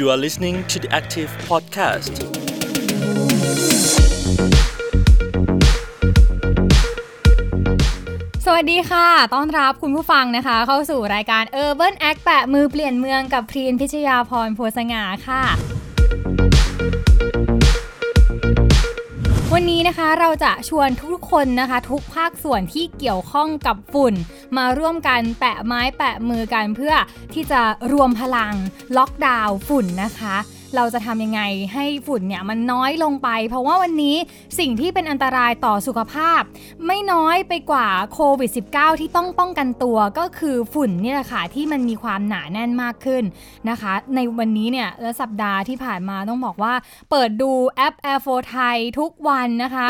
You are listening to the Active Podcast. สวัสดีค่ะ ต้อนรับคุณผู้ฟังนะคะ เข้าสู่รายการ Urban Act แปะมือเปลี่ยนเมืองกับพรีนพิชยาพรโพสง่าค่ะ วันนี้นะคะเราจะชวนทุกคนนะคะ ทุกภาคส่วนที่เกี่ยวข้องกับฝุ่น มาร่วมกันแปะไม้แปะมือกันเพื่อที่จะรวมพลังล็อกดาวน์ฝุ่นนะคะ เราจะทำยังไงให้ฝุ่นเนี่ยมันน้อยลงไป เพราะว่าวันนี้สิ่งที่เป็นอันตรายต่อสุขภาพ ไม่น้อยไปกว่าโควิด -19 ที่ต้องป้องกันตัวก็คือฝุ่นนี่แหละค่ะที่มันมีความหนาแน่นมากขึ้นนะคะ ในวันนี้เนี่ยและสัปดาห์ที่ผ่านมาต้องบอกว่า เปิดดูแอป Air 4ไทยทุกวันนะคะ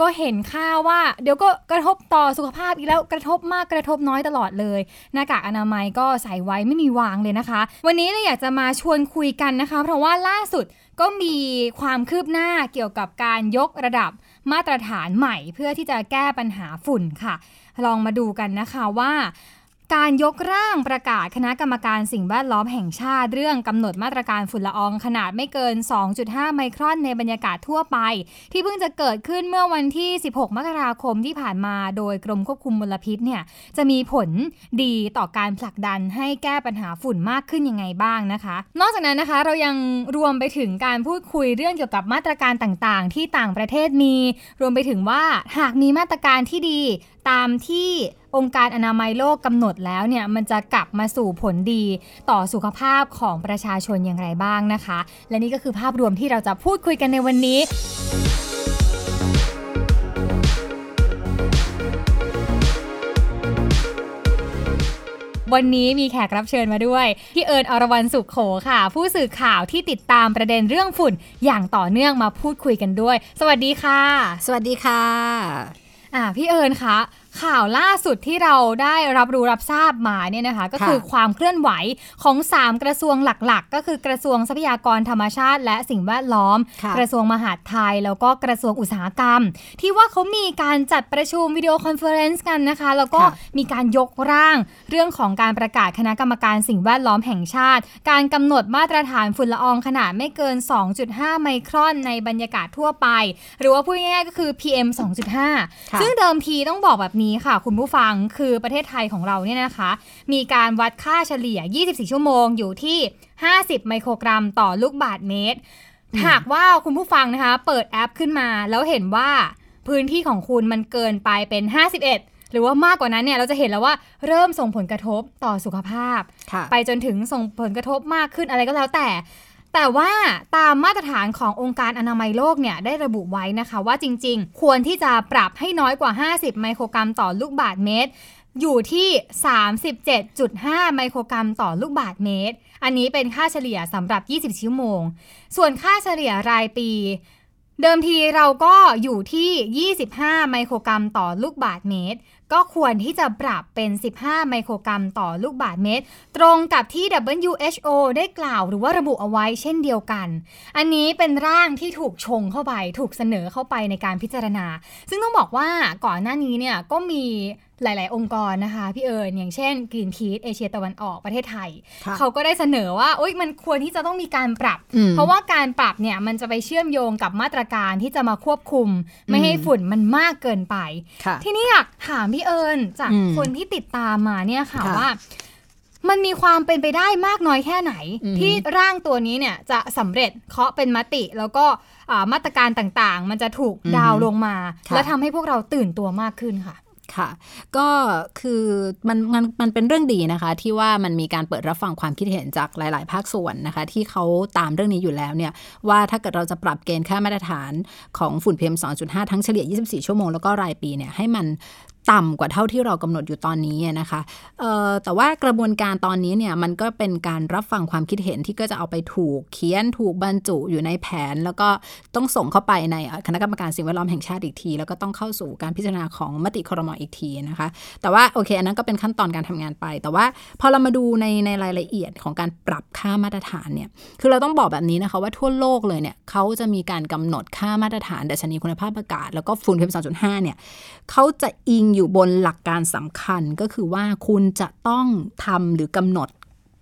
ก็เห็นค่าว่า เดี๋ยวก็กระทบต่อสุขภาพอีกแล้วกระทบมากกระทบน้อยตลอดเลย หน้ากากอนามัยก็ใส่ไว้ไม่มีวางเลยนะคะ วันนี้เราอยากจะมาชวนคุยกันนะคะ เพราะว่าล่าสุดก็มีความคืบหน้าเกี่ยวกับการยกระดับมาตรฐานใหม่ เพื่อที่จะแก้ปัญหาฝุ่นค่ะ ลองมาดูกันนะคะว่า การยกร่างประกาศคณะกรรมการสิ่งแวดล้อมแห่งชาติเรื่องกำหนดมาตรการฝุ่นละอองขนาดไม่เกิน 2.5 ไมครอนในบรรยากาศทั่วไป ที่เพิ่งจะเกิดขึ้นเมื่อวันที่ 16 มกราคมที่ผ่านมาโดยกรมควบคุมมลพิษเนี่ยจะมีผลดีต่อการผลักดันให้แก้ปัญหาฝุ่นมากขึ้นยังไงบ้างนะคะ นอกจากนั้นนะคะเรายังรวมไปถึงการพูดคุยเรื่องเกี่ยวกับมาตรการต่างๆ ที่ต่างประเทศมี รวมไปถึงว่าหากมีมาตรการที่ดีตามที่ องค์การอนามัยโลกกำหนดแล้วเนี่ยมันจะกลับมาสู่ผลดีต่อสุขภาพของประชาชนอย่างไรบ้างนะคะ และนี่ก็คือภาพรวมที่เราจะพูดคุยกันในวันนี้วันนี้มีแขกรับเชิญมาด้วยพี่เอิญอรวรรณสุขโขค่ะ ผู้สื่อข่าวที่ติดตามประเด็นเรื่องฝุ่นอย่างต่อเนื่องมาพูดคุยกันด้วย สวัสดีค่ะ สวัสดีค่ะ อ่าพี่เอิญคะ ข่าวล่าสุดที่เราได้รับรู้รับทราบมาเนี่ยนะคะ ก็คือความเคลื่อนไหวของ 3 กระทรวงหลักๆ ก็คือกระทรวงทรัพยากรธรรมชาติ และสิ่งแวดล้อมค่ะกระทรวงมหาดไทย แล้วก็กระทรวงอุตสาหกรรม ที่ว่าเขามีการจัดประชุม video conference กันนะคะ แล้วก็ค่ะมีการยกร่างเรื่องของการประกาศคณะกรรมการสิ่งแวดล้อมแห่งชาติ การกำหนดมาตรฐานฝุ่นละอองขนาดไม่เกิน 2.5 ไมครอนในบรรยากาศทั่วไป หรือว่าพูดง่ายๆก็คือ PM 2.5ค่ะซึ่งเดิมทีต้องบอกแบบนี้ค่ะ คุณผู้ฟังคือประเทศไทยของเราเนี่ยนะคะ มีการวัดค่าเฉลี่ย 24 ชั่วโมงอยู่ที่ 50 ไมโครกรัมต่อลูกบาทเมตร หากว่าคุณผู้ฟังนะคะ เปิดแอปขึ้นมาแล้วเห็นว่าพื้นที่ของคุณมันเกินไปเป็น 51หรือว่ามากกว่านั้นเนี่ยเราจะเห็นแล้วว่าเริ่มส่งผลกระทบต่อสุขภาพค่ะไปจนถึงส่งผลกระทบมากขึ้นอะไรก็แล้วแต่ แต่ว่าตามมาตรฐานขององค์การอนามัยโลกเนี่ยได้ระบุไว้นะคะว่าจริงๆ ควรที่จะปรับให้น้อยกว่า 50 ไมโครกรัมต่อลูกบาทเมตร อยู่ที่ 37.5 ไมโครกรัมต่อลูกบาทเมตร อันนี้เป็นค่าเฉลี่ยสำหรับ 20 ชั่วโมง ส่วนค่าเฉลี่ยรายปี เดิมทีเราก็อยู่ที่ 25 ไมโครกรัมต่อลูกบาทเมตร ก็ควรที่จะปรับเป็น 15 ไมโครกรัมต่อลูกบาทเมตร ตรงกับที่ WHO ได้กล่าวหรือว่าระบุเอาไว้เช่นเดียวกัน อันนี้เป็นร่างที่ถูกชงเข้าไป ถูกเสนอเข้าไปในการพิจารณา ซึ่งต้องบอกว่าก่อนหน้านี้เนี่ยก็มีหลาย ๆ องค์กรนะคะ พี่เอิญอย่างเช่น Greenpeace เอเชียตะวันออกประเทศไทยค่ะเขาก็ได้เสนอว่าโอ๊ยมันควรที่จะต้องมีการปรับอืมเพราะว่าการปรับเนี่ยมันจะไปเชื่อมโยงกับมาตรการที่จะมาควบคุม ไม่ให้อืมฝุ่นมันมากเกินไปค่ะทีนี้อยากถามพี่เอิญจากอืมคนที่ติดตามมาเนี่ยค่ะค่ะว่า มันมีความเป็นไปได้มากน้อยแค่ไหนอืมที่ร่างตัวนี้เนี่ยจะสำเร็จเคาะเป็นมติแล้วก็อ่ามาตรการต่างๆ มันจะถูกดาวน์ลงมาค่ะและทำให้พวกเราตื่นตัวมากขึ้นค่ะค่ะก็คือมันมันมันเป็นเรื่องดีนะคะที่ว่ามันมีการเปิดรับฟังความคิดเห็นจากหลาย ๆ ภาคส่วนนะคะ ที่เขาตามเรื่องนี้อยู่แล้วเนี่ยว่าถ้าเกิดเราจะปรับเกณฑ์ค่ามาตรฐานของฝุ่น PM 2.5 ทั้งเฉลี่ย 24 ชั่วโมง แล้วก็รายปีเนี่ยให้มันต่ำกว่าเท่าที่เรากำหนดอยู่ตอนนี้นะคะเออแต่ว่ากระบวนการตอนนี้เนี่ยมันก็เป็นการรับฟังความคิดเห็นที่ก็จะเอาไปถูกเขียนถูกบรรจุอยู่ในแผน แล้วก็ต้องส่งเข้าไปในคณะกรรมการสิ่งแวดล้อมแห่งชาติอีกที แล้วก็ต้องเข้าสู่การพิจารณาของมติครมอีกทีนะคะ แต่ว่าโอเคอันนั้นก็เป็นขั้นตอนการทำงานไป แต่ว่าพอเรามาดูในในรายละเอียดของการปรับค่ามาตรฐานเนี่ยคือเราต้องบอกแบบนี้นะคะว่าทั่วโลกเลยเนี่ยเขาจะมีการกำหนดค่ามาตรฐานดัชนีคุณภาพอากาศแล้วก็ฝุ่น PM 2.5เนี่ยเขาจะอิงอยู่บนหลักการสำคัญก็คือว่าคุณจะต้องทำหรือกำหนด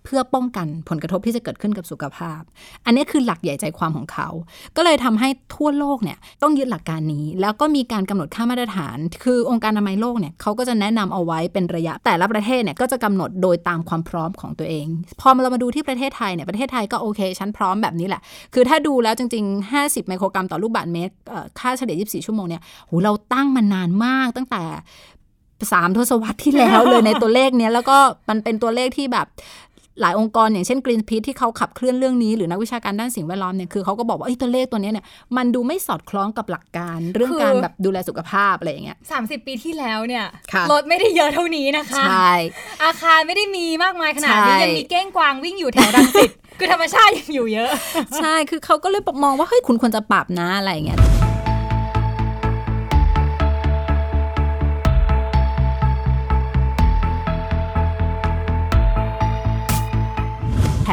พื่อป้องกันผลกระทบที่จะเกิดขึ้นกับสุขภาพ อันนี้คือหลักใหญ่ใจความของเขา ก็เลยทำให้ทั่วโลกเนี่ยต้องยึดหลักการนี้ แล้วก็มีการกำหนดค่ามาตรฐาน คือองค์การอนามัยโลกเนี่ยเขาก็จะแนะนำเอาไว้เป็นระยะ แต่ละประเทศเนี่ยก็จะกำหนดโดยตามความพร้อมของตัวเอง พอเรามาดูที่ประเทศไทยเนี่ยประเทศไทยก็โอเคฉันพร้อมแบบนี้แหละ คือถ้าดูแล้วจริง ๆ 50 ไมโครกรัมต่อลูกบาศก์เมตรค่าเฉลี่ย 24 ชั่วโมงเนี่ยโหเราตั้งมานานมากตั้งแต่สามทศวรรษที่แล้วเลยในตัวเลขเนี้ยแล้วก็มันเป็นตัวเลขที่แบบ หลายองค์กรอย่างเช่น Greenpeace ที่เขาขับเคลื่อนเรื่องนี้หรือนักวิชาการด้านสิ่งแวดล้อมเนี่ยคือเขาก็บอกว่าไอ้ตัวเลขตัวนี้เนี่ยมันดูไม่สอดคล้องกับหลักการ เรื่องการแบบดูแลสุขภาพอะไรอย่างเงี้ย30ปีที่แล้วเนี่ยค่ะรถไม่ได้เยอะเท่านี้นะคะ ใช่ อาคารไม่ได้มีมากมายขนาดนี้ใช่ยังมีเก้งกวางวิ่งอยู่แถวรังสิตคือธรรมชาติยังอยู่เยอะ ใช่คือเขาก็เลยมองว่าเฮ้ยคุณควรจะปรับนะอะไรอย่างเงี้ย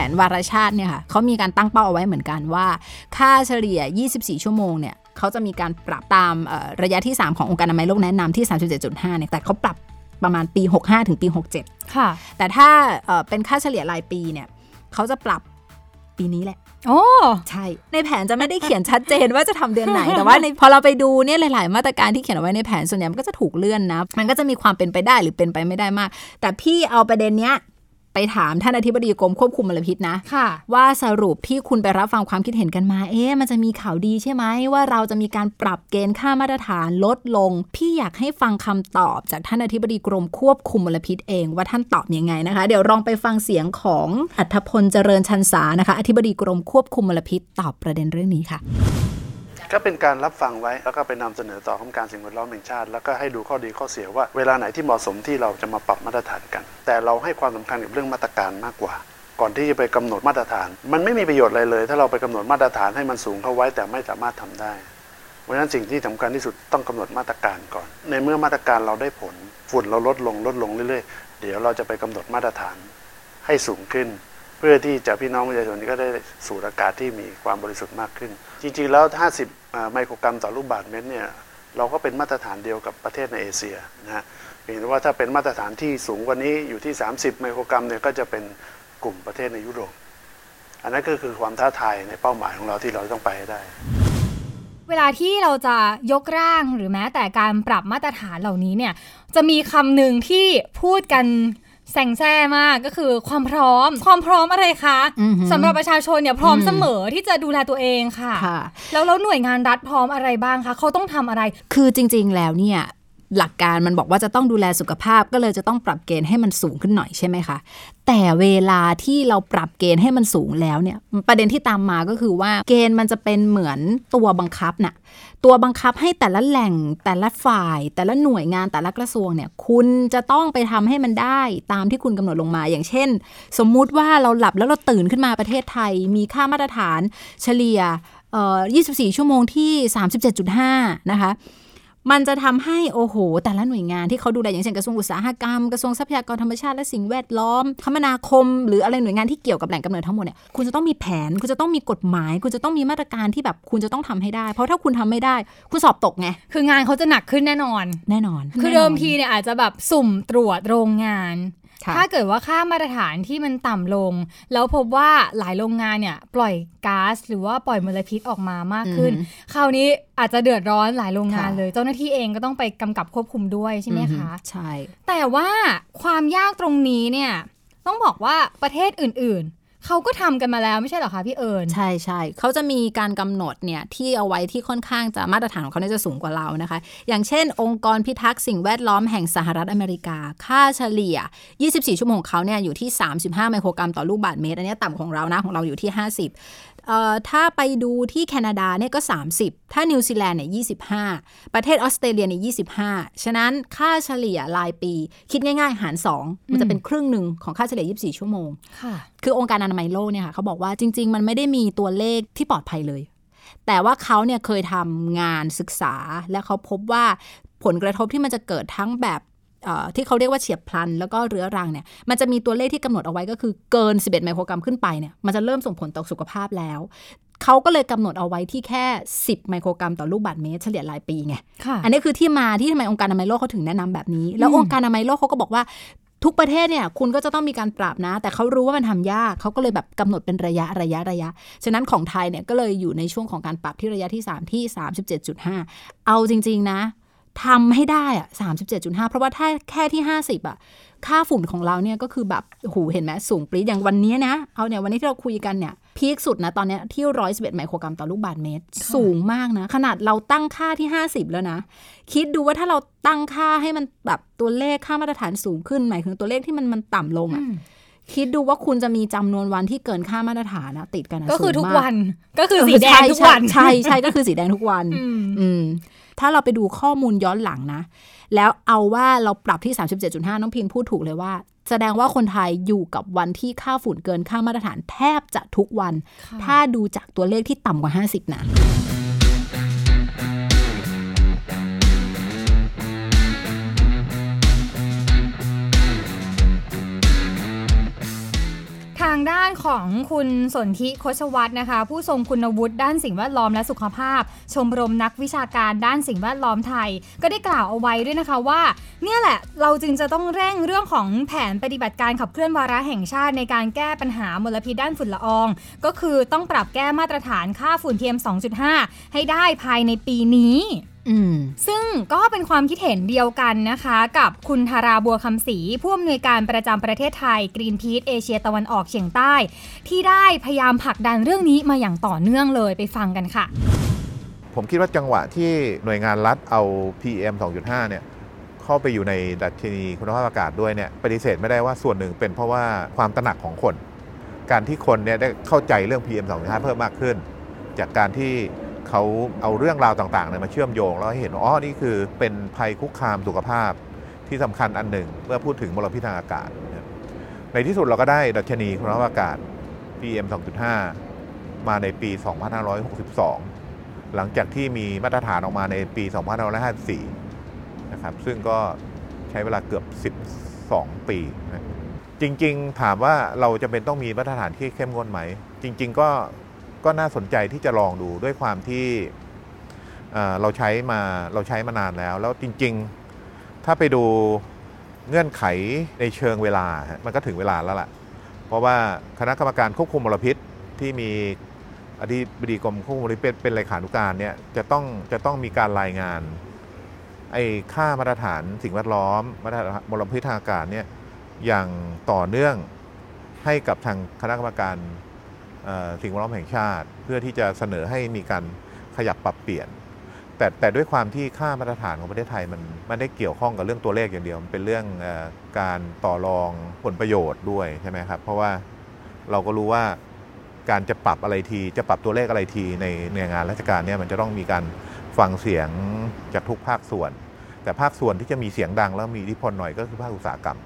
นวารชาติเนี่ยค่ะเขามีการตั้งเป้าเอาไว้เหมือนกันว่า ค่าเฉลี่ย 24 ชั่วโมงเนี่ยเขาจะมีการปรับตามเอ่อระยะที่ 3 ขององค์การอนามัยโลกแนะนำที่ 37.5เนี่ยแต่เขาปรับประมาณปี 65 ถึงปี 67 ค่ะ แต่ถ้าเอ่อเป็นค่าเฉลี่ยรายปีเนี่ยเขาจะปรับปีนี้แหละโอ้ใช่ ในแผนจะไม่ได้เขียนชัดเจนว่าจะทำเดือนไหน แต่ว่าในพอเราไปดูเนี่ยหลาย ๆ มาตรการที่เขียนเอาไว้ในแผนส่วนใหญ่มันก็จะถูกเลื่อนนะ มันก็จะมีความเป็นไปได้หรือเป็นไปไม่ได้มาก แต่พี่เอาประเด็นเนี้ย ไปถามท่านอธิบดีกรมควบคุมมลพิษนะค่ะว่าสรุปที่คุณไปรับฟังความคิดเห็นกันมา เอ๊ะมันจะมีข่าวดีใช่ไหมว่าเราจะมีการปรับเกณฑ์ค่ามาตรฐานลดลง พี่อยากให้ฟังคำตอบจากท่านอธิบดีกรมควบคุมมลพิษเองว่าท่านตอบยังไงนะคะ เดี๋ยวลองไปฟังเสียงของอัธพลเจริญชันสานะคะ อธิบดีกรมควบคุมมลพิษตอบประเด็นเรื่องนี้ค่ะ ก็เป็นการรับฟังไว้แล้วก็ไปนำเสนอต่อคณะกรรมการสิ่งแวดล้อมแห่งชาติ แล้วก็ให้ดูข้อดีข้อเสียว่า เวลาไหนที่เหมาะสมที่เราจะมาปรับมาตรฐานกัน แต่เราให้ความสำคัญกับเรื่องมาตรการมากกว่า ก่อนที่จะไปกำหนดมาตรฐาน มันไม่มีประโยชน์อะไรเลย ถ้าเราไปกำหนดมาตรฐานให้มันสูงเข้าไว้ แต่ไม่สามารถทำได้เพราะฉะนั้นสิ่งที่สำคัญที่สุดต้องกำหนดมาตรการก่อน ในเมื่อมาตรการเราได้ผลฝุ่นเราลดลงลดลงเรื่อยๆ เดี๋ยวเราจะไปกำหนดมาตรฐานให้สูงขึ้น เพื่อที่จะพี่น้องประชาชนก็ได้สูดอากาศที่มีความบริสุทธิ์มากขึ้น จริงๆแล้ว 50 ไมโครกรัมต่อลูกบาศก์เมตรเนี่ยเราก็เป็นมาตรฐานเดียวกับประเทศในเอเชียนะฮะเพียงแต่ว่าถ้าเป็นมาตรฐานที่สูงกว่านี้อยู่ที่ 30 ไมโครกรัมเนี่ยก็จะเป็นกลุ่มประเทศในยุโรป อันนั้นก็คือความท้าทายในเป้าหมายของเราที่เราต้องไปให้ได้ เวลาที่เราจะยกร่างหรือแม้แต่การปรับมาตรฐานเหล่านี้เนี่ยจะมีคำหนึ่งที่พูดกัน แซงแซ่มากก็คือความพร้อม ความพร้อมอะไรคะอือหือสำหรับประชาชนเนี่ยพร้อมอืมเสมอที่จะดูแลตัวเองค่ะค่ะ แล้วแล้วหน่วยงานรัฐพร้อมอะไรบ้างคะเขาต้องทำอะไร คือจริง ๆ แล้วเนี่ย หลักการมันบอกว่าจะต้องดูแลสุขภาพก็เลยจะต้องปรับเกณฑ์ให้มันสูงขึ้นหน่อยใช่ไหมคะ แต่เวลาที่เราปรับเกณฑ์ให้มันสูงแล้วเนี่ยประเด็นที่ตามมาก็คือว่าเกณฑ์มันจะเป็นเหมือนตัวบังคับน่ะตัวบังคับให้แต่ละแหล่งแต่ละฝ่าย แต่ละหน่วยงานแต่ละกระทรวงเนี่ยคุณจะต้องไปทำให้มันได้ตามที่คุณกำหนดลงมา อย่างเช่น สมมุติว่าเราหลับแล้วเราตื่นขึ้นมาประเทศไทย มีค่ามาตรฐานเฉลี่ย24 ชั่วโมงที่ 37.5 นะคะ มันจะทำให้โอ้โห แต่ละหน่วยงานที่เขาดูแลอย่างเช่นกระทรวงอุตสาหกรรมกระทรวงทรัพยากรธรรมชาติและสิ่งแวดล้อม คมนาคม หรืออะไรหน่วยงานที่เกี่ยวกับแหล่งกำเนิดทั้งหมดเนี่ยคุณจะต้องมีแผนคุณจะต้องมีกฎหมาย คุณจะต้องมีมาตรการที่แบบคุณจะต้องทำให้ได้ เพราะถ้าคุณทำไม่ได้ คุณสอบตกไงคืองานเขาจะหนักขึ้นแน่นอน แน่นอน คือเดิมทีเนี่ยอาจจะแบบสุ่มตรวจโรงงานค่ะ ถ้าเกิดว่าค่ามาตรฐานที่มันต่ำลง แล้วพบว่าหลายโรงงานเนี่ยปล่อยก๊าซหรือว่าปล่อยมลพิษออกมามากขึ้น คราวนี้อาจจะเดือดร้อนหลายโรงงานค่ะเลย เจ้าหน้าที่เองก็ต้องไปกำกับควบคุมด้วยใช่ไหมคะ ใช่ แต่ว่าความยากตรงนี้เนี่ยต้องบอกว่าประเทศอื่นๆ เขาก็ทำกันมาแล้วไม่ใช่เหรอคะพี่เอิญใช่ใช่เขาจะมีการกำหนดเนี่ยที่เอาไว้ที่ค่อนข้างจะมาตรฐานของเขาเนี่ยจะสูงกว่าเรานะคะ อย่างเช่น องค์กรพิทักษ์สิ่งแวดล้อมแห่งสหรัฐอเมริกา ค่าเฉลี่ย 24 ชั่วโมงของเขาเนี่ยอยู่ที่ 35 ไมโครกรัมต่อลูกบาศก์เมตร อันนี้ต่ำของเรานะของเราอยู่ที่ 50 ถ้าไปดูที่แคนาดาเนี่ยก็ 30 ถ้านิวซีแลนด์เนี่ย25 ประเทศออสเตรเลียเนี่ย25 ฉะนั้นค่าเฉลี่ยรายปี คิดง่ายๆ หาร 2 มันจะเป็นครึ่งหนึ่งของค่าเฉลี่ย 24 ชั่วโมงค่ะคือองค์การอนามัยโลกเนี่ยค่ะเขาบอกว่าจริง ๆ มันไม่ได้มีตัวเลขที่ปลอดภัยเลย แต่ว่าเขาเนี่ยเคยทำงานศึกษาและเขาพบว่าผลกระทบที่มันจะเกิดทั้งแบบเอ่อ ที่เขาเรียกว่าเฉียบพลัน แล้วก็เรื้อรังเนี่ยมันจะมีตัวเลขที่กำหนดเอาไว้ก็คือเกิน 11 ไมโครกรัมขึ้นไปเนี่ยมันจะเริ่มส่งผลต่อสุขภาพแล้วเขาก็เลยกำหนดเอาไว้ที่แค่ 10 ไมโครกรัมต่อลูกบาศก์เมตรเฉลี่ยรายปีไงค่ะอันนี้คือที่มาที่ทำไมองค์การอนามัยโลกเขาถึงแนะนำแบบนี้ แล้วอืมองค์การอนามัยโลกเขาก็บอกว่าทุกประเทศเนี่ยคุณก็จะต้องมีการปรับนะ แต่เขารู้ว่ามันทำยากเขาก็เลยแบบกำหนดเป็นระยะระยะระยะ ฉะนั้นของไทยเนี่ยก็เลยอยู่ในช่วงของการปรับที่ระยะที่ 3 ที่ 37.5 เอาจริง ๆ นะ ทำให้ได้อะ37.5 เพราะว่าถ้าแค่ที่ 50อะค่าฝุ่นของเราเนี่ยก็คือแบบโหเห็นไหมสูงปรี๊ดอย่างวันนี้นะ เอาเนี่ยวันนี้ที่เราคุยกันเนี่ยพีคสุดนะ ตอนเนี้ยที่111ไมโครกรัมต่อลูกบาศก์เมตร สูงมากนะ ขนาดเราตั้งค่าที่ 50 แล้วนะ คิดดูว่าถ้าเราตั้งค่าให้มันแบบตัวเลขค่ามาตรฐานสูงขึ้นหมายถึงตัวเลขที่มันมันต่ำลงอะ คิดดูว่าคุณจะมีจำนวนวันที่เกินค่ามาตรฐานนะติดกันนะก็คือสูงทุกมาวัน ก็คือสีแดงทุกวันใช่ใช่ใช่ก็คือสีแดงทุกวันอืมอืมถ้าเราไปดูข้อมูลย้อนหลังนะ แล้วเอาว่าเราปรับที่ 37.5 น้องพิงพูดถูกเลยว่า แสดงว่าคนไทยอยู่กับวันที่ค่าฝุ่นเกินค่ามาตรฐานแทบจะทุกวัน ถ้าดูจากตัวเลขที่ต่ำกว่า 50 นะ ด้านของคุณสนธิโคชวัตรนะคะ ผู้ทรงคุณวุฒิด้านสิ่งแวดล้อมและสุขภาพ ชมรมนักวิชาการด้านสิ่งแวดล้อมไทย ก็ได้กล่าวเอาไว้ด้วยนะคะว่า เนี่ยแหละเราจึงจะต้องเร่งเรื่องของแผนปฏิบัติการขับเคลื่อนวาระแห่งชาติในการแก้ปัญหามลพิษด้านฝุ่นละออง ก็คือต้องปรับแก้มาตรฐานค่าฝุ่น PM 2.5 ให้ได้ภายในปีนี้ ซึ่งก็เป็นความคิดเห็นเดียวกันนะคะ กับคุณธาราบัวคำศรีผู้อำนวยการประจำประเทศไทยกรีนพี e เอเชียตะวันออกเฉียงใต้ ที่ได้พยายามผลักดันเรื่องนี้มาอย่างต่อเนื่องเลยไปฟังกันค่ะ ผมคิดว่าจังหวะที่หน่วยงานรัฐเอา PM 2.5 เนี่ยเข้าไปอยู่ในดัชนีคุณภาพอากาศด้วยเนี่ยปฏิเสธไม่ได้ว่าส่วนหนึ่งเป็นเพราะว่าความตระหนักของคน การที่คนเนี่ยได้เข้าใจเรื่อง PM 2.5 เพิ่มมากขึ้น จากการที่ เขาเอาเรื่องราวต่างๆเนี่ยมาเชื่อมโยง แล้วให้เห็นอ๋อนี่คือเป็นภัยคุกคามสุขภาพที่สำคัญอันหนึ่ง เมื่อพูดถึงมลพิษทางอากาศ ในที่สุดเราก็ได้ดัชนีคุณภาพอากาศ PM 2.5 มาในปี 2562 หลังจากที่มีมาตรฐานออกมาในปี 2554 นะครับ ซึ่งก็ใช้เวลาเกือบ 12 ปีนะจริง ๆ ถามว่าเราจะเป็นต้องมีมาตรฐานที่เข้มงวดไหม จริง ๆ ก็ ก็น่าสนใจที่จะลองดูด้วยความที่เราใช้มาเราใช้มานานแล้ว แล้วจริงๆ ถ้าไปดูเงื่อนไขในเชิงเวลาฮะมันก็ถึงเวลาแล้วล่ะ เพราะว่าคณะกรรมการควบคุมมลพิษที่มีอธิบดีกรมควบคุมมลพิษเป็นเลขานุการเนี่ยจะต้องจะต้องมีการรายงานไอ้ค่ามาตรฐานสิ่งแวดล้อมมาตรฐานมลพิษทางอากาศเนี่ยอย่างต่อเนื่องให้กับทางคณะกรรมการ สิ่งแวดล้อมแห่งชาติ เพื่อที่จะเสนอให้มีการขยับปรับเปลี่ยน แต่แต่ด้วยความที่ค่ามาตรฐานของประเทศไทยมันไม่ได้เกี่ยวข้องกับเรื่องตัวเลขอย่างเดียว มันเป็นเรื่องออการต่อรองผลประโยชน์ด้วยใช่ไหมครับ เพราะว่าเราก็รู้ว่าการจะปรับอะไรที จะปรับตัวเลขอะไรทีในหน่วยงานราชการเนี่ยมันจะต้องมีการฟังเสียงจากทุกภาคส่วน แต่ภาคส่วนที่จะมีเสียงดังแล้วมีอิทธิพลหน่อยก็คือภาคอุตสาหกรรม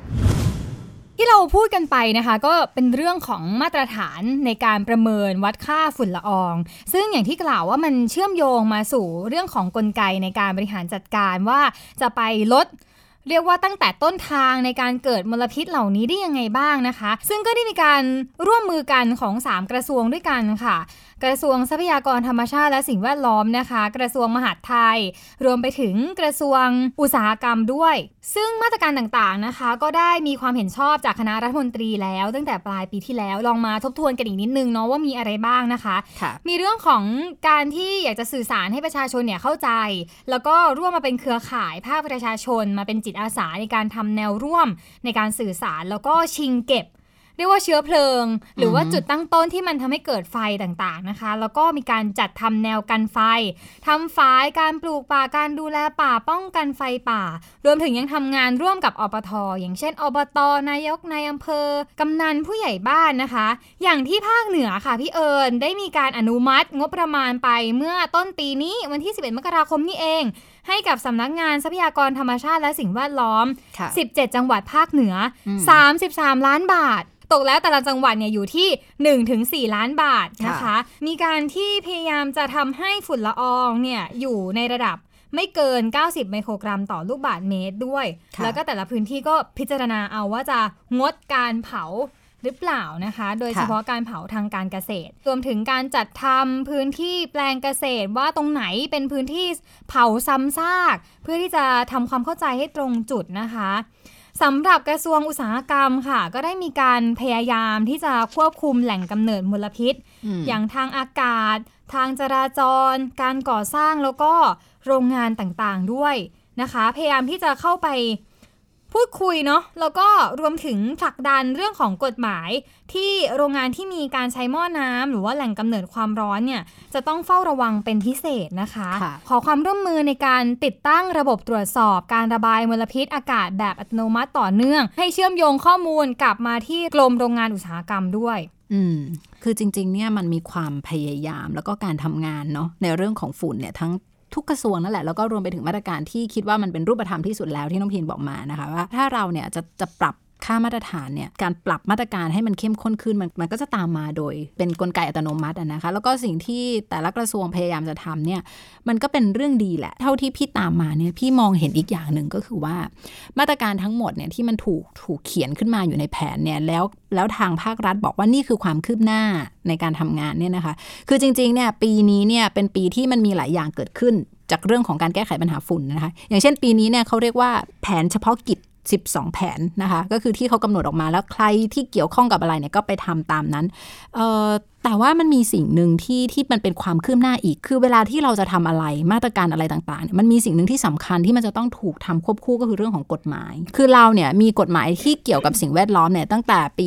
ที่เราพูดกันไปนะคะก็เป็นเรื่องของมาตรฐานในการประเมินวัดค่าฝุ่นละออง ซึ่งอย่างที่กล่าวว่ามันเชื่อมโยงมาสู่เรื่องของกลไกในการบริหารจัดการว่าจะไปลดเรียกว่าตั้งแต่ต้นทางในการเกิดมลพิษเหล่านี้ได้ยังไงบ้างนะคะ ซึ่งก็ได้มีการร่วมมือกันของ 3 กระทรวงด้วยกันค่ะ กระทรวงทรัพยากรธรรมชาติและสิ่งแวดล้อมนะคะ กระทรวงมหาดไทย รวมไปถึงกระทรวงอุตสาหกรรมด้วย ซึ่งมาตรการต่างๆนะคะ ก็ได้มีความเห็นชอบจากคณะรัฐมนตรีแล้ว ตั้งแต่ปลายปีที่แล้วลองมาทบทวนกันอีกนิดนึงเนาะว่ามีอะไรบ้างนะคะค่ะมีเรื่องของการที่อยากจะสื่อสารให้ประชาชนเนี่ยเข้าใจ แล้วก็ร่วมมาเป็นเครือข่ายภาคประชาชนมาเป็นจิตอาสาในการทำแนวร่วมในการสื่อสารแล้วก็ชิงเก็บ เรียกว่าเชื้อเพลิง หรือว่าอือฮึจุดตั้งต้นที่มันทำให้เกิดไฟต่างๆนะคะ แล้วก็มีการจัดทำแนวกันไฟทำฝายการปลูกป่าการดูแลป่าป้องกันไฟป่า รวมถึงยังทำงานร่วมกับอปทอย่างเช่น อบตนายกนายอำเภอกำนันผู้ใหญ่บ้านนะคะ อย่างที่ภาคเหนือค่ะพี่เอิญได้มีการอนุมัติงบประมาณไปเมื่อต้นปีนี้วันที่ 11 มกราคมนี่เอง ให้กับสำนักงานทรัพยากรธรรมชาติและสิ่งแวดล้อมค่ะ17 จังหวัดภาคเหนืออม33 ล้านบาท ตกแล้วแต่ละจังหวัดเนี่ยอยู่ที่ 1-4 ล้านบาทนะคะค่ะมีการที่พยายามจะทำให้ฝุ่นละอองเนี่ยอยู่ในระดับไม่เกิน 90 ไมโครกรัมต่อลูกบาศก์เมตรด้วยค่ะแล้วก็แต่ละพื้นที่ก็พิจารณาเอาว่าจะงดการเผาหรือเปล่านะคะ โดยเฉพาะการเผาทางการเกษตร รวมถึงการจัดทำพื้นที่แปลงเกษตรว่าตรงไหนเป็นพื้นที่เผาซ้ำซาก เพื่อที่จะทำความเข้าใจให้ตรงจุดนะคะ สำหรับกระทรวงอุตสาหกรรมค่ะ ก็ได้มีการพยายามที่จะควบคุมแหล่งกำเนิดมลพิษมอย่างทางอากาศ ทางจราจร การก่อสร้างแล้วก็โรงงานต่างๆด้วยนะคะ พยายามที่จะเข้าไป พูดคุยเนาะแล้วก็รวมถึงผลักดันเรื่องของกฎหมาย ที่โรงงานที่มีการใช้หม้อน้ำหรือว่าแหล่งกำเนิดความร้อนเนี่ยจะต้องเฝ้าระวังเป็นพิเศษนะคะค่ะขอความร่วมมือในการติดตั้งระบบตรวจสอบ การระบายมลพิษอากาศแบบอัตโนมัติต่อเนื่อง ให้เชื่อมโยงข้อมูลกลับมาที่กรมโรงงานอุตสาหกรรมด้วยอืมคือจริงๆเนี่ยมันมีความพยายามแล้วก็การทำงานเนาะในเรื่องของฝุ่นเนี่ยทั้ง ทุกกระทรวงนั่นแหละแล้วก็รวมไปถึงมาตรการที่คิดว่ามันเป็นรูปธรรมที่สุดแล้วที่น้องพีนบอกมานะคะว่าถ้าเราเนี่ยจะจะปรับ ค่ามาตรฐานเนี่ยการปรับมาตรการให้มันเข้มข้นขึ้นมันมันก็จะตามมาโดยเป็นกลไกอัตโนมัตินะคะ แล้วก็สิ่งที่แต่ละกระทรวงพยายามจะทำเนี่ยมันก็เป็นเรื่องดีแหละ เท่าที่พี่ตามมาเนี่ยพี่มองเห็นอีกอย่างหนึ่งก็คือว่า มาตรการทั้งหมดเนี่ยที่มันถูกถูกเขียนขึ้นมาอยู่ในแผนเนี่ยแล้วแล้วทางภาครัฐบอกว่านี่คือความคืบหน้าในการทำงานเนี่ยนะคะ คือจริงๆเนี่ยปีนี้เนี่ยเป็นปีที่มันมีหลายอย่างเกิดขึ้นจากเรื่องของการแก้ไขปัญหาฝุ่นนะคะ อย่างเช่นปีนี้เนี่ยเขาเรียกว่าแผนเฉพาะกิจ 12 แผนนะคะ ก็คือที่เขากำหนดออกมาแล้วใครที่เกี่ยวข้องกับอะไรเนี่ยก็ไปทำตามนั้น แต่ว่ามันมีสิ่งหนึ่งที่ที่มันเป็นความคืบหน้าอีก คือเวลาที่เราจะทำอะไรมาตรการอะไรต่างๆเนี่ยมันมีสิ่งหนึ่งที่สำคัญที่มันจะต้องถูกทำควบคู่ก็คือเรื่องของกฎหมาย คือเราเนี่ยมีกฎหมายที่เกี่ยวกับสิ่งแวดล้อมเนี่ยตั้งแต่ปี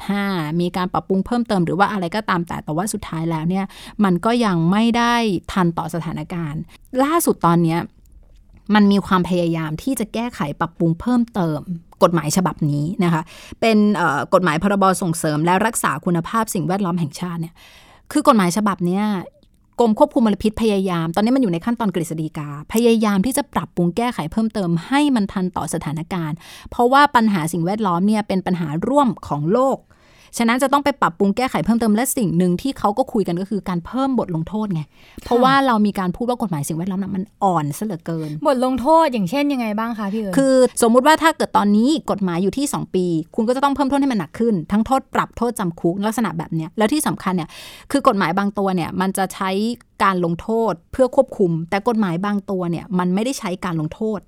2535 มีการปรับปรุงเพิ่มเติมหรือว่าอะไรก็ตามแต่แต่ว่าสุดท้ายแล้วเนี่ยมันก็ยังไม่ได้ทันต่อสถานการณ์ ล่าสุดตอนเนี้ย มันมีความพยายามที่จะแก้ไขปรับปรุงเพิ่มเติมกฎหมายฉบับนี้นะคะ เป็นกฎหมายพรบส่งเสริมและรักษาคุณภาพสิ่งแวดล้อมแห่งชาติเนี่ย คือกฎหมายฉบับเนี้ยกรมควบคุมมลพิษพยายาม ตอนนี้มันอยู่ในขั้นตอนกฤษฎีกา พยายามที่จะปรับปรุงแก้ไขเพิ่มเติมให้มันทันต่อสถานการณ์ เพราะว่าปัญหาสิ่งแวดล้อมเนี่ยเป็นปัญหาร่วมของโลก ฉะนั้นจะต้องไปปรับปรุงแก้ไขเพิ่มเติมและสิ่งหนึ่งที่เขาก็คุยกันก็คือการเพิ่มบทลงโทษไง เพราะว่าเรามีการพูดว่ากฎหมายสิ่งแวดล้อมน่ะมันอ่อนซะเหลือเกิน บทลงโทษอย่างเช่นยังไงบ้างคะพี่เอิญคือ สมมุติว่าถ้าเกิดตอนนี้กฎหมายอยู่ที่ 2 ปี คุณก็จะต้องเพิ่มโทษให้มันหนักขึ้น ทั้งโทษปรับโทษจำคุกลักษณะแบบเนี้ยแล้วที่สำคัญเนี่ยคือกฎหมายบางตัวเนี่ยมันจะใช้การลงโทษเพื่อควบคุม แต่กฎหมายบางตัวเนี่ยมันไม่ได้ใช้การลงโทษ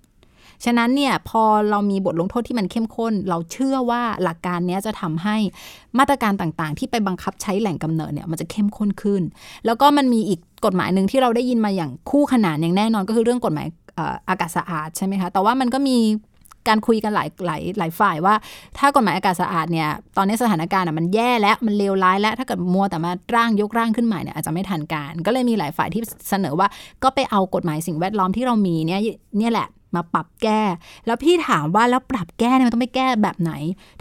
ฉะนั้นเนี่ยพอเรามีบทลงโทษที่มันเข้มข้น เราเชื่อว่าหลักการเนี้ยจะทำให้มาตรการต่างๆ ที่ไปบังคับใช้แหล่งกำเนิดเนี่ยมันจะเข้มข้นขึ้น แล้วก็มันมีอีกกฎหมายหนึ่งที่เราได้ยินมาอย่างคู่ขนานอย่างแน่นอนก็คือเรื่องกฎหมายอากาศสะอาดใช่ไหมคะ แต่ว่ามันก็มีการคุยกันหลายหลายหลายฝ่ายว่า ถ้ากฎหมายอากาศสะอาดเนี่ยตอนนี้สถานการณ์มันแย่แล้วมันเลวร้ายแล้วถ้าเกิดมัวแต่มาร่างยกร่างขึ้นใหม่เนี่ยอาจจะไม่ทันการ ก็เลยมีหลายฝ่ายที่เสนอว่าก็ไปเอากฎหมายสิ่งแวดล้อมที่เรามีเนี่ยเนี่ยแหละ มาปรับแก้ แล้วพี่ถามว่าแล้วปรับแก้เนี่ยมันต้องไปแก้แบบไหน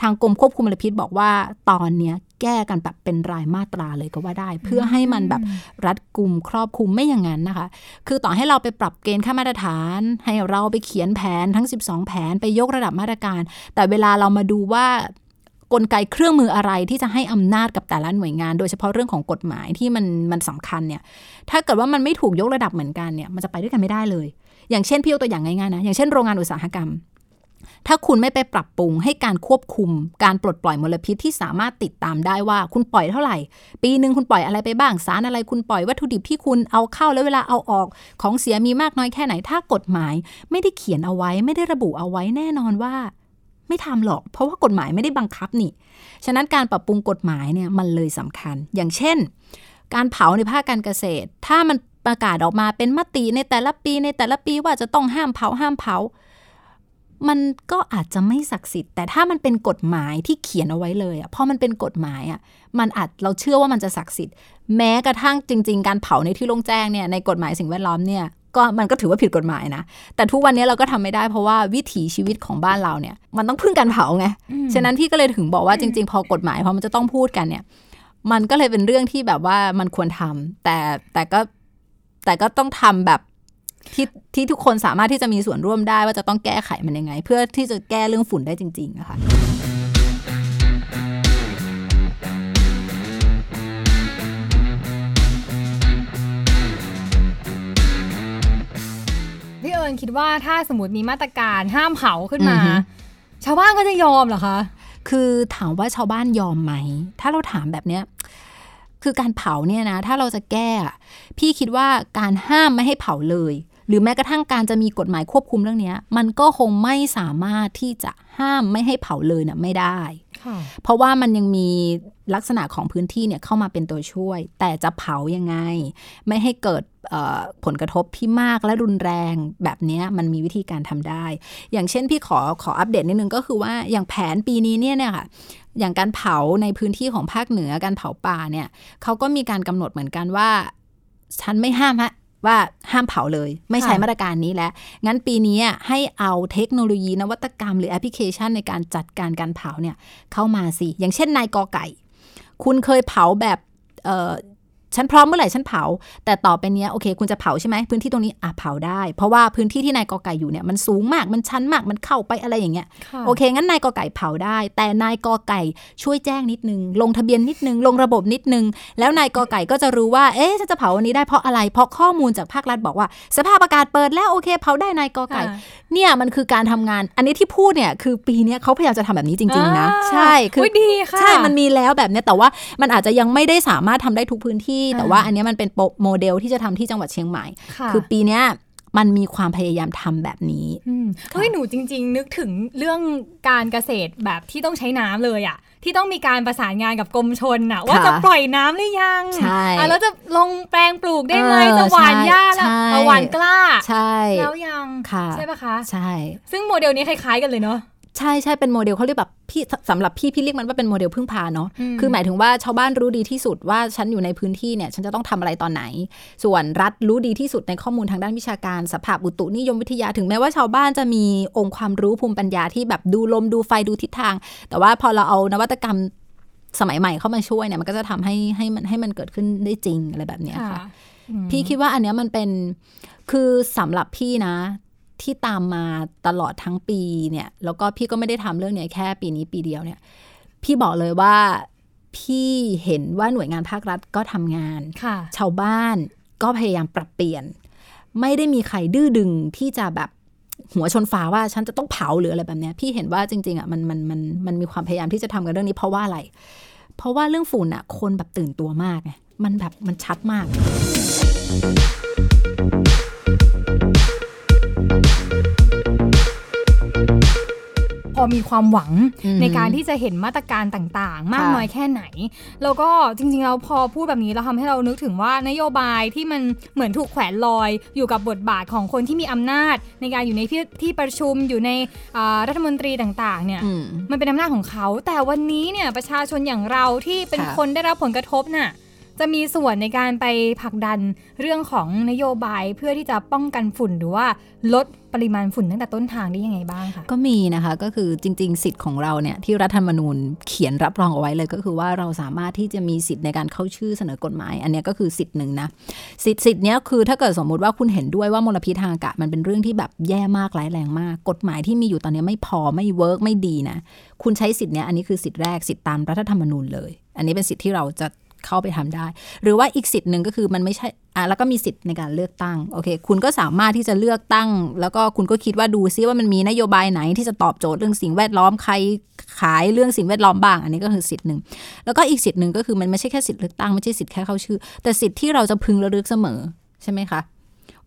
ทางกรมควบคุมมลพิษบอกว่าตอนเนี้ยแก้กันแบบเป็นรายมาตราเลยก็ว่าได้ เพื่อให้มันแบบรัดกุมครอบคลุมไม่อย่างนั้นนะคะ คือต่อให้เราไปปรับเกณฑ์ค่ามาตรฐาน ให้เราไปเขียนแผนทั้ง 12 แผนไปยกระดับมาตรการ แต่เวลาเรามาดูว่ากลไกเครื่องมืออะไรที่จะให้อำนาจกับแต่ละหน่วยงาน โดยเฉพาะเรื่องของกฎหมายที่มันมันสำคัญเนี่ย ถ้าเกิดว่ามันไม่ถูกยกระดับเหมือนกันเนี่ย มันจะไปด้วยกันไม่ได้เลย อย่างเช่นพี่ยกตัวอย่างง่ายๆนะ อย่างเช่นโรงงานอุตสาหกรรม ถ้าคุณไม่ไปปรับปรุงให้การควบคุม การปลดปล่อยมลพิษที่สามารถติดตามได้ว่าคุณปล่อยเท่าไหร่ ปีหนึ่งคุณปล่อยอะไรไปบ้าง สารอะไรคุณปล่อยวัตถุดิบที่คุณเอาเข้าแล้วเวลาเอาออก ของเสียมีมากน้อยแค่ไหน ถ้ากฎหมาย ไม่ได้เขียนเอาไว้ ไม่ได้ระบุเอาไว้แน่นอนว่าไม่ทำหรอก เพราะว่ากฎหมายไม่ได้บังคับนี่ ฉะนั้นการปรับปรุงกฎหมายเนี่ยมันเลยสำคัญ อย่างเช่น การเผาในภาคการเกษตร ถ้ามัน ประกาศออกมาเป็นมติในแต่ละปีในแต่ละปีว่าจะต้องห้ามเผาห้ามเผา มันก็อาจจะไม่ศักดิ์สิทธิ์แต่ถ้ามันเป็นกฎหมายที่เขียนเอาไว้เลยอะพอมันเป็นกฎหมายอะมันอาจเราเชื่อว่ามันจะศักดิ์สิทธิ์แม้กระทั่งจริง ๆ การเผาในที่โล่งแจ้งเนี่ยในกฎหมายสิ่งแวดล้อมเนี่ยก็มันก็ถือว่าผิดกฎหมายนะ แต่ทุกวันนี้เราก็ทำไม่ได้เพราะว่าวิถีชีวิตของบ้านเราเนี่ย มันต้องพึ่งการเผาไง ฉะนั้นพี่ก็เลยถึงบอกว่าจริง ๆ พอกฎหมายพอมันจะต้องพูดกันเนี่ย มันก็เลยเป็นเรื่องที่แบบว่ามันควรทำแต่แต่ก็ แต่ก็ต้องทำแบบที่ที่ทุกคนสามารถที่จะมีส่วนร่วมได้ว่าจะต้องแก้ไขมันยังไง เพื่อที่จะแก้เรื่องฝุ่นได้จริงๆนะคะพี่เอิญคิดว่าถ้าสมมติมีมาตรการห้ามเผาขึ้นมาอือฮึชาวบ้านก็จะยอมเหรอคะ คือถามว่าชาวบ้านยอมไหม ถ้าเราถามแบบเนี้ย คือการเผาเนี่ยนะ ถ้าเราจะแก้อะพี่คิดว่าการห้ามไม่ให้เผาเลย หรือแม้กระทั่งการจะมีกฎหมายควบคุมเรื่องเนี้ยมันก็คงไม่สามารถที่จะห้ามไม่ให้เผาเลยนะไม่ได้ค่ะเพราะว่ามันยังมีลักษณะของพื้นที่เนี่ยเข้ามาเป็นตัวช่วย แต่จะเผายังไง ไม่ให้เกิดเอ่อผลกระทบที่มากและรุนแรงแบบเนี้ยมันมีวิธีการทำได้ อย่างเช่นพี่ขอขออัปเดตนิดนึงก็คือว่าอย่างแผนปีนี้เนี่ยเนี่ยค่ะ อย่างการเผาในพื้นที่ของภาคเหนือการเผาป่าเนี่ยเขาก็มีการกำหนดเหมือนกันว่า ฉันไม่ห้ามฮะว่าห้ามเผาเลย ไม่ใช้ค่ะมาตรการนี้แล้ว งั้นปีนี้อะให้เอาเทคโนโลยีนวัตกรรมหรือแอปพลิเคชันในการจัดการการเผาเนี่ยเข้ามาสิ อย่างเช่นนายกอไก่ คุณเคยเผาแบบเอ่อ ฉันพร้อมเมื่อไหร่ฉันเผา แต่ต่อไปเนี้ยโอเค คุณจะเผาใช่ไหมพื้นที่ตรงนี้อะเผาได้ เพราะว่าพื้นที่ที่นายกอไก่อยู่เนี่ยมันสูงมากมันชันมากมันเข้าไปอะไรอย่างเงี้ยค่ะโอเค งั้นนายกอไก่เผาได้ แต่นายกอไก่ช่วยแจ้งนิดนึง ลงทะเบียนนิดนึง ลงระบบนิดนึง แล้วนายกอไก่ก็จะรู้ว่าเอ๊ะฉันจะเผาวันนี้ได้เพราะอะไร เพราะข้อมูลจากภาครัฐบอกว่า สภาพอากาศเปิดแล้วโอเค เผาได้นายกอไก่ค่ะเนี่ยมันคือการทำงาน อันนี้ที่พูดเนี่ยคือปีเนี้ยเขาพยายามจะทำแบบนี้จริง ๆ นะอ่าใช่คืออุ๊ยดีค่ะใช่มันมีแล้วแบบเนี้ยแต่ว่ามันอาจจะยังไม่ได้สามารถทำได้ทุกพื้นที่แต่อ่าว่าอันเนี้ยมันเป็นโปรโมเดลที่จะทำที่จังหวัดเชียงใหม่ค่ะคือปีเนี้ยมันมีความพยายามทำแบบนี้อืมเฮ้ยหนูจริง ๆ นึกถึงเรื่องการเกษตรแบบที่ต้องใช้น้ำเลยอะที่ต้องมีการประสานงานกับกรมชนอะว่าจะปล่อยน้ำหรือยังใช่อะแล้วจะลงแปลงปลูกได้ไหมเออจะหวานหญ้าใช่แล้วเอาหวานกล้า ใช่ แล้วยังค่ะใช่ปะคะ ใช่ ซึ่งโมเดลนี้คล้ายๆกันเลยเนาะ ใช่ใช่เป็นโมเดลเขาเรียกแบบพี่สำหรับพี่พี่เรียกมันว่าเป็นโมเดลพึ่งพาเนาะอืมคือหมายถึงว่าชาวบ้านรู้ดีที่สุดว่าฉันอยู่ในพื้นที่เนี่ยฉันจะต้องทำอะไรตอนไหน ส่วนรัฐรู้ดีที่สุดในข้อมูลทางด้านวิชาการสภาพอุตุนิยมวิทยาถึงแม้ว่าชาวบ้านจะมีองค์ความรู้ภูมิปัญญาที่แบบดูลมดูไฟดูทิศทาง แต่ว่าพอเราเอานวัตกรรมสมัยใหม่เข้ามาช่วยเนี่ยมันก็จะทำให้ให้มันให้มันเกิดขึ้นได้จริงอะไรแบบเนี้ยค่ะอืมพี่คิดว่าอันเนี้ยมันเป็นคือสำหรับพี่นะ ที่ตามมาตลอดทั้งปีเนี่ย แล้วก็พี่ก็ไม่ได้ทำเรื่องเนี้ยแค่ปีนี้ปีเดียวเนี่ย พี่บอกเลยว่าพี่เห็นว่าหน่วยงานภาครัฐก็ทำงานค่ะชาวบ้านก็พยายามปรับเปลี่ยน ไม่ได้มีใครดื้อดึงที่จะแบบหัวชนฝาว่าฉันจะต้องเผาหรืออะไรแบบเนี้ยพี่เห็นว่าจริงๆอะมันมันมันมันมีความพยายามที่จะทำกันเรื่องนี้เพราะว่าอะไร เพราะว่าเรื่องฝุ่นอะคนแบบตื่นตัวมากไงมันแบบมันชัดมาก มีความหวังอืมในการที่จะเห็นมาตรการต่างๆ มากค่ะน้อยแค่ไหน แล้วก็จริงๆเราพอพูดแบบนี้เราทำให้เรานึกถึงว่านโยบายที่มันเหมือนถูกแขวนลอยอยู่กับบทบาทของคนที่มีอำนาจ ในการอยู่ในที่ที่ประชุมอยู่ในอ่ารัฐมนตรีต่างๆเนี่ยอืมมันเป็นอำนาจของเขา แต่วันนี้เนี่ยประชาชนอย่างเราที่เป็นค่ะคนได้รับผลกระทบน่ะจะมีส่วนในการไปผลักดันเรื่องของนโยบายเพื่อที่จะป้องกันฝุ่นหรือว่าลด ปริมาณฝุ่นตั้งแต่ต้นทางได้ยังไงบ้างคะก็มีนะคะก็คือจริง ๆ สิทธิ์ของเราเนี่ยที่รัฐธรรมนูญเขียนรับรองเอาไว้เลย ก็คือว่าเราสามารถที่จะมีสิทธิ์ในการเข้าชื่อเสนอกฎหมาย อันนี้ก็คือสิทธิ์หนึ่งนะสิทธิ์สิทธิ์เนี้ยคือถ้าเกิดสมมุติว่าคุณเห็นด้วยว่ามลพิษทางอากาศมันเป็นเรื่องที่แบบแย่มากร้ายแรงมาก กฎหมายที่มีอยู่ตอนนี้ไม่พอไม่เวิร์กไม่ดีนะคุณใช้สิทธิ์เนี้ยอันนี้คือสิทธิ์แรกสิทธิ์ตามรัฐธรรมนูญเลย อันนี้เป็นสิทธิ์ที่เราจะ เข้าไปทำได้ หรือว่าอีกสิทธิ์หนึ่งก็คือมันไม่ใช่อะแล้วก็มีสิทธิ์ในการเลือกตั้งโอเค คุณก็สามารถที่จะเลือกตั้ง แล้วก็คุณก็คิดว่าดูซิว่ามันมีนโยบายไหนที่จะตอบโจทย์เรื่องสิ่งแวดล้อมใครขายเรื่องสิ่งแวดล้อมบ้าง อันนี้ก็คือสิทธิ์หนึ่งแล้วก็อีกสิทธิ์หนึ่งก็คือมันไม่ใช่แค่สิทธิ์เลือกตั้งไม่ใช่สิทธิ์แค่เข้าชื่อ แต่สิทธิ์ที่เราจะพึงระลึกเสมอใช่ไหมคะ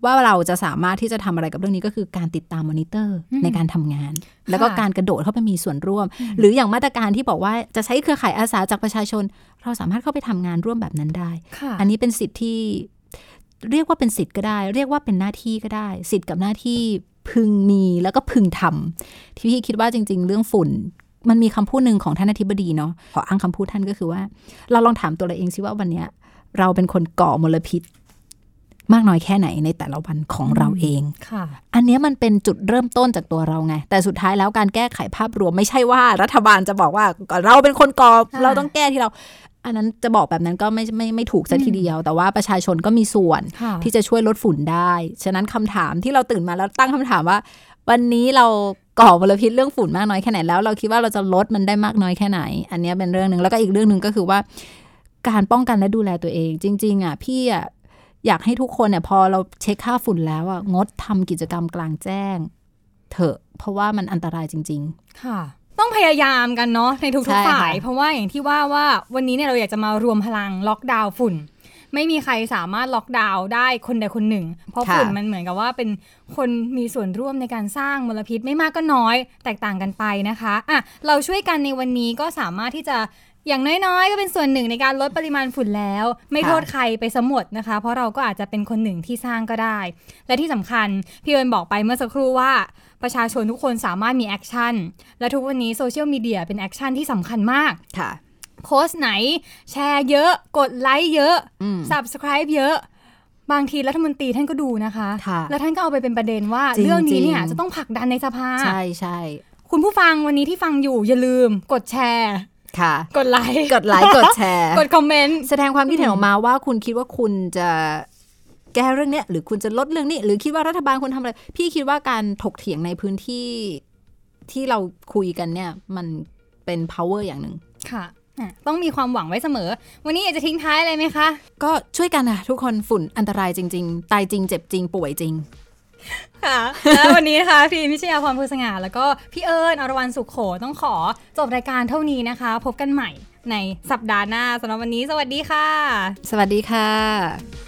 ว่าเราจะสามารถที่จะทำอะไรกับเรื่องนี้ก็คือการติดตามมอนิเตอร์อืมในการทำงาน แล้วก็ค่ะการกระโดดเข้าไปมีส่วนร่วม หรืออย่างมาตรการที่บอกว่าจะใช้เครือข่ายอาสาจากประชาชน เราสามารถเข้าไปทำงานร่วมแบบนั้นได้ค่ะอันนี้เป็นสิทธิ์ที่เรียกว่าเป็นสิทธิ์ก็ได้ เรียกว่าเป็นหน้าที่ก็ได้ สิทธิ์กับหน้าที่พึงมีแล้วก็พึงทำที่พี่คิดว่าจริง ๆ เรื่องฝุ่นมันมีคำพูดหนึ่งของท่านอธิบดีเนาะขออ้างคำพูดท่านก็คือว่า เราลองถามตัวเราเองสิว่าวันเนี้ย เราเป็นคนก่อมลพิษ มากน้อยแค่ไหนในแต่ละวันของเราเองค่ะ อันเนี้ยมันเป็นจุดเริ่มต้นจากตัวเราไง แต่สุดท้ายแล้วการแก้ไขภาพรวมไม่ใช่ว่ารัฐบาลจะบอกว่าเราเป็นคนก่ออ่าเราต้องแก้ที่เรา อันนั้นจะบอกแบบนั้นก็ไม่ไม่ไม่ถูกซะทีเดียว แต่ว่าประชาชนก็มีส่วนค่ะที่จะช่วยลดฝุ่นได้ ฉะนั้นคำถามที่เราตื่นมาแล้วตั้งคำถามว่า วันนี้เราก่อมลพิษเรื่องฝุ่นมากน้อยแค่ไหนแล้วเราคิดว่าเราจะลดมันได้มากน้อยแค่ไหน อันเนี้ยเป็นเรื่องหนึ่งแล้วก็อีกเรื่องหนึ่งก็คือว่า การป้องกันและดูแลตัวเอง จริง ๆ อะ พี่อะอยากให้ทุกคนเนี่ยพอเราเช็คค่าฝุ่นแล้วอะงดทำกิจกรรมกลางแจ้ง เถอะ เพราะว่ามันอันตรายจริงค่ะ ต้องพยายามกันเนาะในทุใช่กๆค่ะฝ่าย เพราะว่าอย่างที่ว่าว่าวันนี้เนี่ยเราอยากจะมารวมพลังล็อกดาวน์ฝุ่น ไม่มีใครสามารถล็อกดาวน์ได้คนใดคนหนึ่ง เพราะค่ะฝุ่นมันเหมือนกับว่าเป็นคนมีส่วนร่วมในการสร้างมลพิษไม่มากก็น้อย แตกต่างกันไปนะคะอะเราช่วยกันในวันนี้ก็สามารถที่จะอย่างน้อยๆ ก็เป็นส่วนหนึ่งในการลดปริมาณฝุ่นแล้ว ไม่ค่ะโทษใครไปซะหมดนะคะ เพราะเราก็อาจจะเป็นคนหนึ่งที่สร้างก็ได้ และที่สำคัญ พี่เอิญบอกไปเมื่อสักครู่ว่า ประชาชนทุกคนสามารถมี action และทุกวันนี้โซเชียลมีเดียเป็น action ที่สำคัญมากค่ะโพสต์ไหน แชร์เยอะ กดไลค์เยอะอืม subscribe เยอะ บางทีรัฐมนตรีท่านก็ดูนะคะค่ะแล้วท่านก็เอาไปเป็นประเด็นว่าจริงเรื่องนี้เนี่ยจริงจะต้องผลักดันในสภา ใช่ใช่คุณผู้ฟังวันนี้ที่ฟังอยู่อย่าลืมกดแชร์ค่ะ กดไลค์ กดไลค์ กดแชร์ กดคอมเมนต์ แสดงความคิดเห็นออกมาว่าคุณคิดว่าคุณจะ แก้เรื่องเนี้ยหรือคุณจะลดเรื่องนี้ หรือคิดว่ารัฐบาลควรทำอะไร พี่คิดว่าการถกเถียงในพื้นที่ที่เราคุยกันเนี่ย มันเป็น power อย่างหนึ่งค่ะอะต้องมีความหวังไว้เสมอ วันนี้อยากจะทิ้งท้ายอะไรไหมคะ ก็ช่วยกันนะทุกคนฝุ่นอันตรายจริง ๆ ตายจริง เจ็บจริง ป่วยจริง ค่ะแล้ววันนี้นะคะพี่พิชยาพรภูสง่าแล้วก็พี่เอิญอรวรรณสุขโขต้องขอจบรายการเท่านี้นะคะ พบกันใหม่ในสัปดาห์หน้าสำหรับวันนี้ สวัสดีค่ะ สวัสดีค่ะ